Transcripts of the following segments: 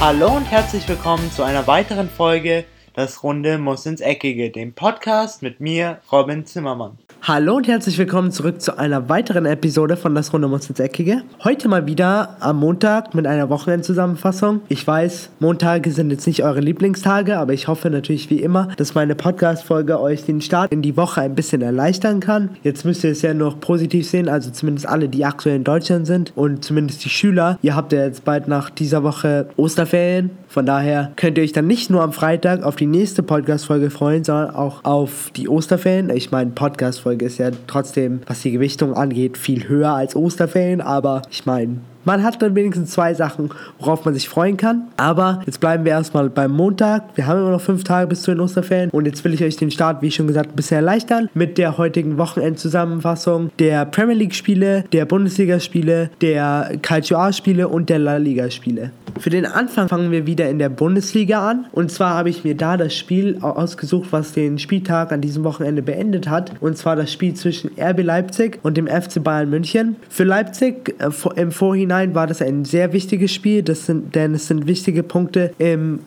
Hallo und herzlich willkommen zu einer weiteren Folge Das Runde muss ins Eckige, dem Podcast mit mir, Robin Zimmermann. Hallo und herzlich willkommen zurück zu einer weiteren Episode von Das Runde muss ins Eckige. Heute mal wieder am Montag mit einer Wochenendzusammenfassung. Ich weiß, Montage sind jetzt nicht eure Lieblingstage, aber ich hoffe natürlich wie immer, dass meine Podcast-Folge euch den Start in die Woche ein bisschen erleichtern kann. Jetzt müsst ihr es ja noch positiv sehen, also zumindest alle, die aktuell in Deutschland sind und zumindest die Schüler. Ihr habt ja jetzt bald nach dieser Woche Osterferien. Von daher könnt ihr euch dann nicht nur am Freitag auf die nächste Podcast-Folge freuen, sondern auch auf die Osterferien. Ich meine, Podcast-Folge ist ja trotzdem, was die Gewichtung angeht, viel höher als Osterferien, aber ich meine, man hat dann wenigstens zwei Sachen, worauf man sich freuen kann. Aber jetzt bleiben wir erstmal beim Montag. Wir haben immer noch fünf Tage bis zu den Osterferien. Und jetzt will ich euch den Start, wie schon gesagt, bisschen erleichtern mit der heutigen Wochenendzusammenfassung der Premier League-Spiele, der Bundesliga-Spiele, der Calcio A-Spiele und der La Liga-Spiele. Für den Anfang fangen wir wieder in der Bundesliga an. Und zwar habe ich mir da das Spiel ausgesucht, was den Spieltag an diesem Wochenende beendet hat. Und zwar das Spiel zwischen RB Leipzig und dem FC Bayern München. Für Leipzig äh, im Vorhinein war das ein sehr wichtiges Spiel, das sind, denn es sind wichtige Punkte im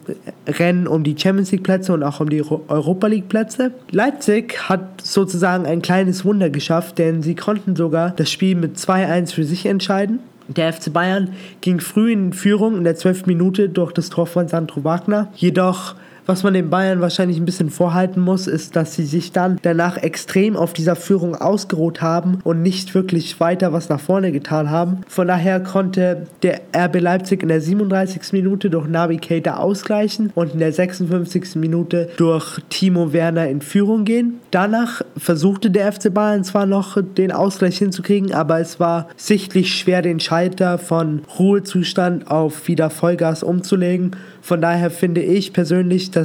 Rennen um die Champions League Plätze und auch um die Europa League Plätze. Leipzig hat sozusagen ein kleines Wunder geschafft, denn sie konnten sogar das Spiel mit 2-1 für sich entscheiden. Der FC Bayern ging früh in Führung in der 12. Minute durch das Tor von Sandro Wagner. Jedoch was man den Bayern wahrscheinlich ein bisschen vorhalten muss, ist, dass sie sich dann danach extrem auf dieser Führung ausgeruht haben und nicht wirklich weiter was nach vorne getan haben. Von daher konnte der RB Leipzig in der 37. Minute durch Navi Keita ausgleichen und in der 56. Minute durch Timo Werner in Führung gehen. Danach versuchte der FC Bayern zwar noch den Ausgleich hinzukriegen, aber es war sichtlich schwer, den Schalter von Ruhezustand auf wieder Vollgas umzulegen. Von daher finde ich persönlich, dass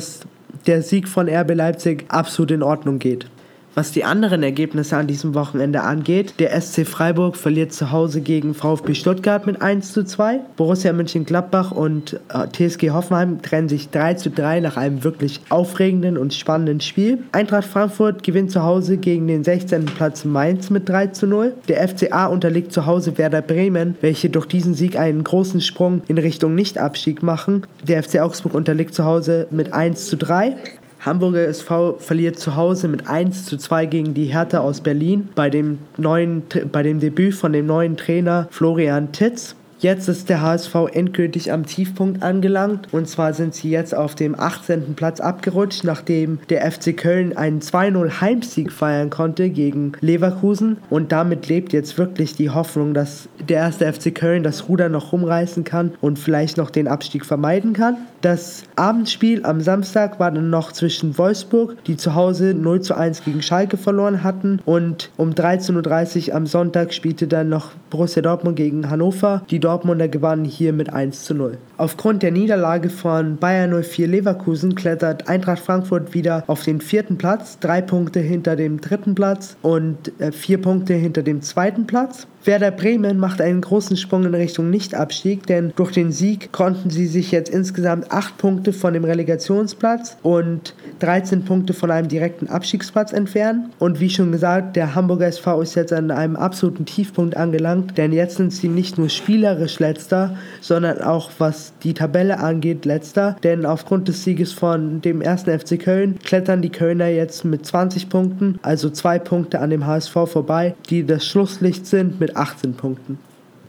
der Sieg von RB Leipzig absolut in Ordnung geht. Was die anderen Ergebnisse an diesem Wochenende angeht, der SC Freiburg verliert zu Hause gegen VfB Stuttgart mit 1 zu 2. Borussia Mönchengladbach und äh, TSG Hoffenheim trennen sich 3 zu 3 nach einem wirklich aufregenden und spannenden Spiel. Eintracht Frankfurt gewinnt zu Hause gegen den 16. Platz Mainz mit 3 zu 0. Der FCA unterliegt zu Hause Werder Bremen, welche durch diesen Sieg einen großen Sprung in Richtung Nichtabstieg machen. Der FC Augsburg unterliegt zu Hause mit 1 zu 3. Hamburger SV verliert zu Hause mit 1 zu 2 gegen die Hertha aus Berlin bei dem, neuen, bei dem Debüt von dem neuen Trainer Florian Titz. Jetzt ist der HSV endgültig am Tiefpunkt angelangt und zwar sind sie jetzt auf dem 18. Platz abgerutscht, nachdem der FC Köln einen 2-0 Heimsieg feiern konnte gegen Leverkusen und damit lebt jetzt wirklich die Hoffnung, dass der erste FC Köln das Ruder noch rumreißen kann und vielleicht noch den Abstieg vermeiden kann. Das Abendspiel am Samstag war dann noch zwischen Wolfsburg, die zu Hause 0 zu 1 gegen Schalke verloren hatten und um 13.30 Uhr am Sonntag spielte dann noch Borussia Dortmund gegen Hannover. Die Dortmunder gewannen hier mit 1 zu 0. Aufgrund der Niederlage von Bayern 04 Leverkusen klettert Eintracht Frankfurt wieder auf den vierten Platz, drei Punkte hinter dem dritten Platz und äh, vier Punkte hinter dem zweiten Platz. Werder Bremen macht einen großen Sprung in Richtung Nichtabstieg, denn durch den Sieg konnten sie sich jetzt insgesamt 8 Punkte von dem Relegationsplatz und 13 Punkte von einem direkten Abstiegsplatz entfernen. Und wie schon gesagt, der Hamburger SV ist jetzt an einem absoluten Tiefpunkt angelangt, denn jetzt sind sie nicht nur spielerisch letzter, sondern auch was die Tabelle angeht letzter, denn aufgrund des Sieges von dem ersten FC Köln klettern die Kölner jetzt mit 20 Punkten, also zwei Punkte an dem HSV vorbei, die das Schlusslicht sind mit 18 Punkten.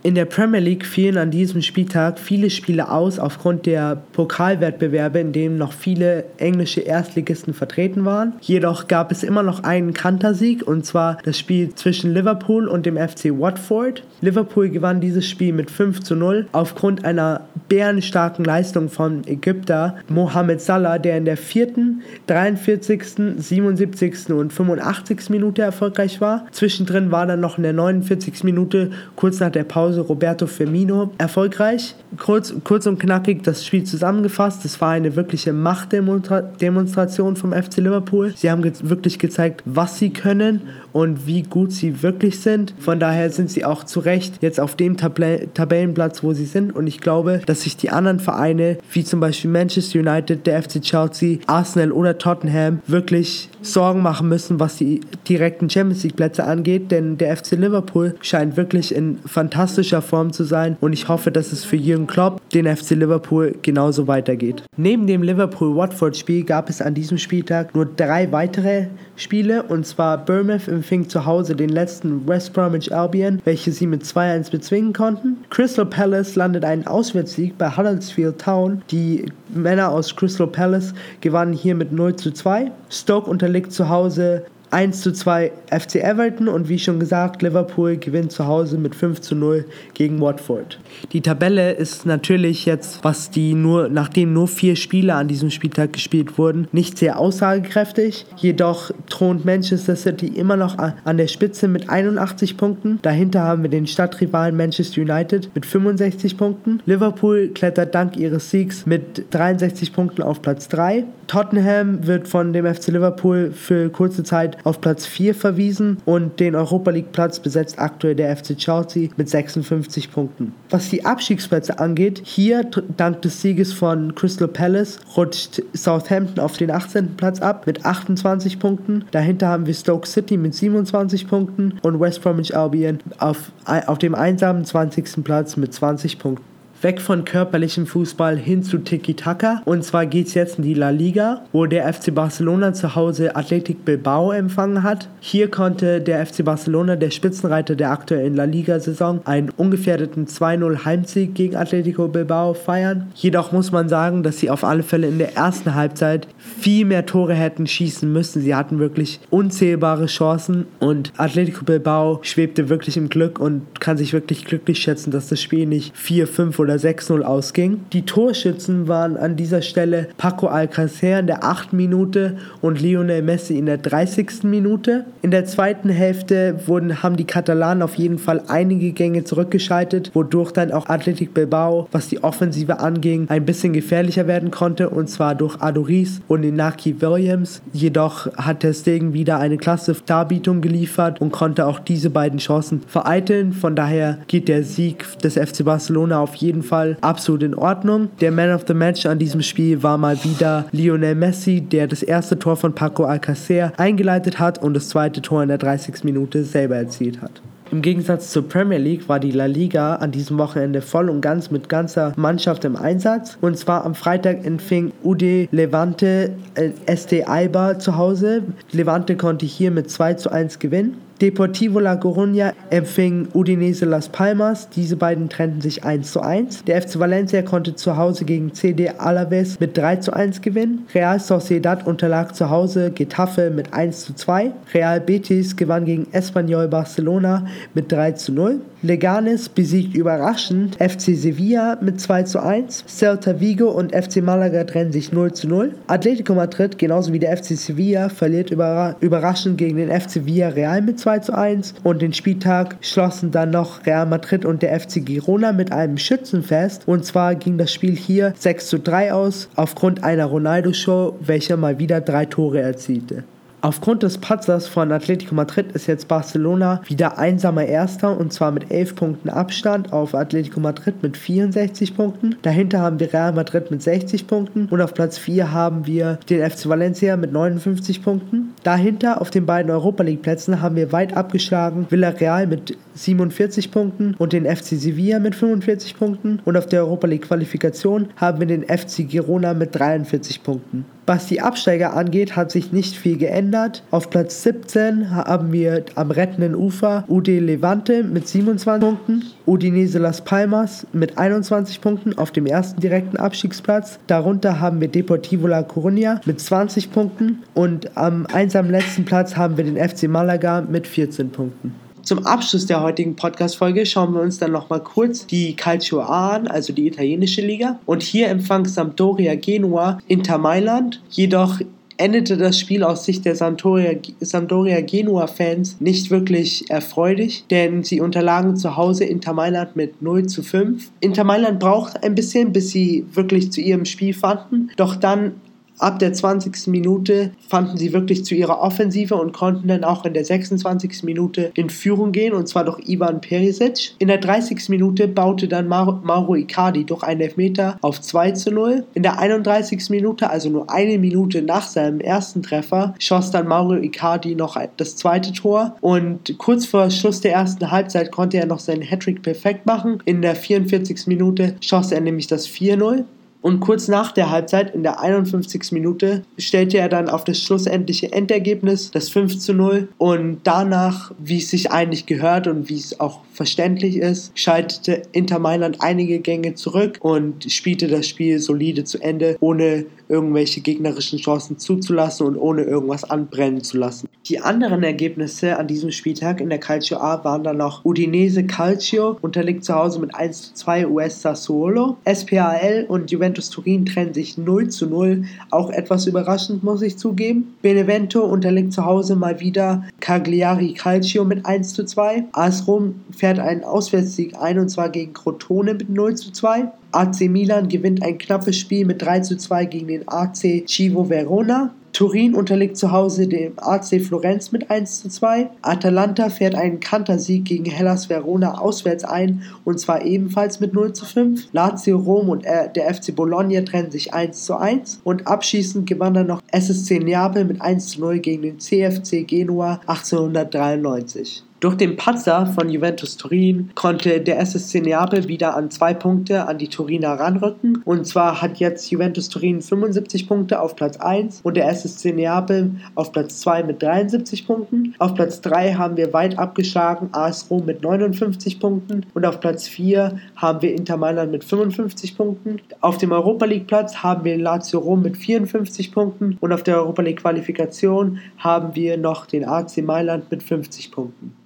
In der Premier League fielen an diesem Spieltag viele Spiele aus aufgrund der Pokalwettbewerbe, in denen noch viele englische Erstligisten vertreten waren. Jedoch gab es immer noch einen Kantersieg und zwar das Spiel zwischen Liverpool und dem FC Watford. Liverpool gewann dieses Spiel mit 5 zu 0 aufgrund einer bärenstarken Leistung von Ägypter Mohamed Salah, der in der vierten, 43., 77. und 85. Minute erfolgreich war. Zwischendrin war dann noch in der 49. Minute kurz nach der Pause Pause Roberto Firmino erfolgreich. Kurz, kurz und knackig das Spiel zusammengefasst. Es war eine wirkliche Machtdemonstration vom FC Liverpool. Sie haben ge wirklich gezeigt, was sie können und wie gut sie wirklich sind. Von daher sind sie auch zu Recht jetzt auf dem Tab Tabellenplatz, wo sie sind. Und ich glaube, dass sich die anderen Vereine, wie zum Beispiel Manchester United, der FC Chelsea, Arsenal oder Tottenham, wirklich Sorgen machen müssen, was die direkten Champions League Plätze angeht, denn der FC Liverpool scheint wirklich in fantastischer Form zu sein und ich hoffe, dass es für Jürgen Klopp, den FC Liverpool, genauso weitergeht. Neben dem Liverpool-Watford-Spiel gab es an diesem Spieltag nur drei weitere Spiele und zwar Bournemouth empfing zu Hause den letzten West Bromwich Albion, welche sie mit 2-1 bezwingen konnten. Crystal Palace landet einen Auswärtssieg bei Huddersfield Town. Die Männer aus Crystal Palace gewannen hier mit 0 zu 2. Stoke unterliegt zu Hause 1 zu 2 FC Everton und wie schon gesagt, Liverpool gewinnt zu Hause mit 5 zu 0 gegen Watford. Die Tabelle ist natürlich jetzt, was die nur, nachdem nur vier Spiele an diesem Spieltag gespielt wurden, nicht sehr aussagekräftig. Jedoch thront Manchester City immer noch an der Spitze mit 81 Punkten. Dahinter haben wir den Stadtrivalen Manchester United mit 65 Punkten. Liverpool klettert dank ihres Siegs mit 63 Punkten auf Platz 3. Tottenham wird von dem FC Liverpool für kurze Zeit auf Platz 4 verwiesen und den Europa League Platz besetzt aktuell der FC Chelsea mit 56 Punkten. Was die Abstiegsplätze angeht, hier dank des Sieges von Crystal Palace rutscht Southampton auf den 18. Platz ab mit 28 Punkten. Dahinter haben wir Stoke City mit 27 Punkten und West Bromwich Albion auf, auf dem einsamen 20. Platz mit 20 Punkten weg von körperlichem Fußball hin zu Tiki-Taka. Und zwar geht es jetzt in die La Liga, wo der FC Barcelona zu Hause Athletic Bilbao empfangen hat. Hier konnte der FC Barcelona, der Spitzenreiter der aktuellen La Liga-Saison, einen ungefährdeten 2-0 Heimsieg gegen Atletico Bilbao feiern. Jedoch muss man sagen, dass sie auf alle Fälle in der ersten Halbzeit viel mehr Tore hätten schießen müssen. Sie hatten wirklich unzählbare Chancen und Atletico Bilbao schwebte wirklich im Glück und kann sich wirklich glücklich schätzen, dass das Spiel nicht 4, 5 oder oder 6-0 ausging. Die Torschützen waren an dieser Stelle Paco Alcacer in der 8. Minute und Lionel Messi in der 30. Minute. In der zweiten Hälfte wurden, haben die Katalanen auf jeden Fall einige Gänge zurückgeschaltet, wodurch dann auch Athletic Bilbao, was die Offensive anging, ein bisschen gefährlicher werden konnte und zwar durch Adoris und Inaki Williams. Jedoch hat Ter Stegen wieder eine klasse Darbietung geliefert und konnte auch diese beiden Chancen vereiteln. Von daher geht der Sieg des FC Barcelona auf jeden jeden Fall absolut in Ordnung. Der Man of the Match an diesem Spiel war mal wieder Lionel Messi, der das erste Tor von Paco Alcacer eingeleitet hat und das zweite Tor in der 30. Minute selber erzielt hat. Im Gegensatz zur Premier League war die La Liga an diesem Wochenende voll und ganz mit ganzer Mannschaft im Einsatz. Und zwar am Freitag empfing UD Levante äh, SD Alba zu Hause. Levante konnte hier mit 2 zu 1 gewinnen. Deportivo La Coruña empfing Udinese Las Palmas. Diese beiden trennten sich 1 zu 1. Der FC Valencia konnte zu Hause gegen CD Alaves mit 3 zu 1 gewinnen. Real Sociedad unterlag zu Hause Getafe mit 1 zu 2. Real Betis gewann gegen Espanyol Barcelona mit 3 zu 0. Leganes besiegt überraschend FC Sevilla mit 2 zu 1. Celta Vigo und FC Malaga trennen sich 0 zu 0. Atletico Madrid, genauso wie der FC Sevilla, verliert überraschend gegen den FC Villarreal mit 2 zu 1. Und den Spieltag schlossen dann noch Real Madrid und der FC Girona mit einem Schützenfest. Und zwar ging das Spiel hier 6 zu 3 aus, aufgrund einer Ronaldo-Show, welcher mal wieder drei Tore erzielte. Aufgrund des Patzers von Atletico Madrid ist jetzt Barcelona wieder einsamer Erster und zwar mit 11 Punkten Abstand auf Atletico Madrid mit 64 Punkten. Dahinter haben wir Real Madrid mit 60 Punkten und auf Platz 4 haben wir den FC Valencia mit 59 Punkten. Dahinter auf den beiden Europa League Plätzen haben wir weit abgeschlagen Villarreal mit 47 Punkten und den FC Sevilla mit 45 Punkten und auf der Europa League Qualifikation haben wir den FC Girona mit 43 Punkten. Was die Absteiger angeht, hat sich nicht viel geändert. Auf Platz 17 haben wir am rettenden Ufer UD Levante mit 27 Punkten, Udinese Las Palmas mit 21 Punkten auf dem ersten direkten Abstiegsplatz. Darunter haben wir Deportivo La Coruña mit 20 Punkten und am einsamen letzten Platz haben wir den FC Malaga mit 14 Punkten. Zum Abschluss der heutigen Podcast-Folge schauen wir uns dann nochmal kurz die Calcio A an, also die italienische Liga. Und hier empfang Sampdoria Genua Inter Mailand. Jedoch endete das Spiel aus Sicht der Sampdoria, Sampdoria Genua-Fans nicht wirklich erfreulich, denn sie unterlagen zu Hause Inter Mailand mit 0 zu 5. Inter Mailand braucht ein bisschen, bis sie wirklich zu ihrem Spiel fanden, doch dann Ab der 20. Minute fanden sie wirklich zu ihrer Offensive und konnten dann auch in der 26. Minute in Führung gehen und zwar durch Ivan Perisic. In der 30. Minute baute dann Mauro Icardi durch einen Elfmeter auf 2 zu 0. In der 31. Minute, also nur eine Minute nach seinem ersten Treffer, schoss dann Mauro Icardi noch das zweite Tor und kurz vor Schluss der ersten Halbzeit konnte er noch seinen Hattrick perfekt machen. In der 44. Minute schoss er nämlich das 4-0. Und kurz nach der Halbzeit, in der 51. Minute, stellte er dann auf das schlussendliche Endergebnis, das 5 zu 0. Und danach, wie es sich eigentlich gehört und wie es auch verständlich ist, schaltete Inter Mailand einige Gänge zurück und spielte das Spiel solide zu Ende, ohne irgendwelche gegnerischen Chancen zuzulassen und ohne irgendwas anbrennen zu lassen. Die anderen Ergebnisse an diesem Spieltag in der Calcio A waren dann noch Udinese Calcio unterliegt zu Hause mit 1 zu 2 US Sassuolo, SPAL und Juventus Turin trennen sich 0 zu 0, auch etwas überraschend muss ich zugeben. Benevento unterliegt zu Hause mal wieder Cagliari Calcio mit 1 zu 2. AS Rom fährt einen Auswärtssieg ein und zwar gegen Crotone mit 0 zu 2. AC Milan gewinnt ein knappes Spiel mit 3 zu 2 gegen den AC Chivo Verona. Turin unterliegt zu Hause dem AC Florenz mit 1 zu 2. Atalanta fährt einen Kantersieg gegen Hellas Verona auswärts ein und zwar ebenfalls mit 0 zu 5. Lazio Rom und äh, der FC Bologna trennen sich 1 zu 1 und abschließend gewann dann noch SSC Neapel mit 1 zu 0 gegen den CFC Genua 1893. Durch den Patzer von Juventus Turin konnte der SSC Neapel wieder an zwei Punkte an die Turiner ranrücken. Und zwar hat jetzt Juventus Turin 75 Punkte auf Platz 1 und der SSC Neapel auf Platz 2 mit 73 Punkten. Auf Platz 3 haben wir weit abgeschlagen AS Rom mit 59 Punkten und auf Platz 4 haben wir Inter Mailand mit 55 Punkten. Auf dem Europa League Platz haben wir Lazio Rom mit 54 Punkten und auf der Europa League Qualifikation haben wir noch den AC Mailand mit 50 Punkten.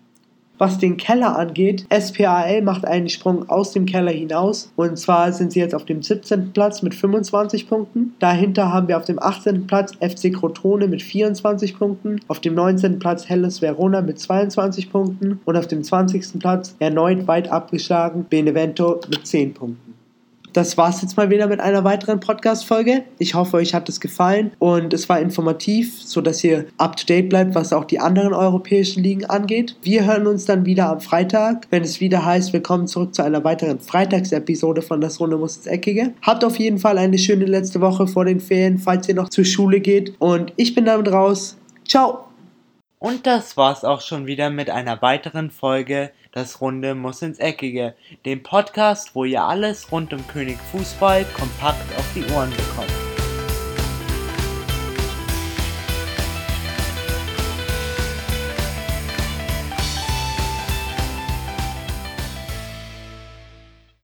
Was den Keller angeht, SPAL macht einen Sprung aus dem Keller hinaus. Und zwar sind sie jetzt auf dem 17. Platz mit 25 Punkten. Dahinter haben wir auf dem 18. Platz FC Crotone mit 24 Punkten. Auf dem 19. Platz Hellas Verona mit 22 Punkten. Und auf dem 20. Platz erneut weit abgeschlagen Benevento mit 10 Punkten das war es jetzt mal wieder mit einer weiteren Podcast-Folge. Ich hoffe, euch hat es gefallen und es war informativ, sodass ihr up to date bleibt, was auch die anderen europäischen Ligen angeht. Wir hören uns dann wieder am Freitag, wenn es wieder heißt, willkommen zurück zu einer weiteren Freitagsepisode von Das Runde muss ins Eckige. Habt auf jeden Fall eine schöne letzte Woche vor den Ferien, falls ihr noch zur Schule geht. Und ich bin damit raus. Ciao! Und das war's auch schon wieder mit einer weiteren Folge Das Runde muss ins Eckige, dem Podcast, wo ihr alles rund um König Fußball kompakt auf die Ohren bekommt.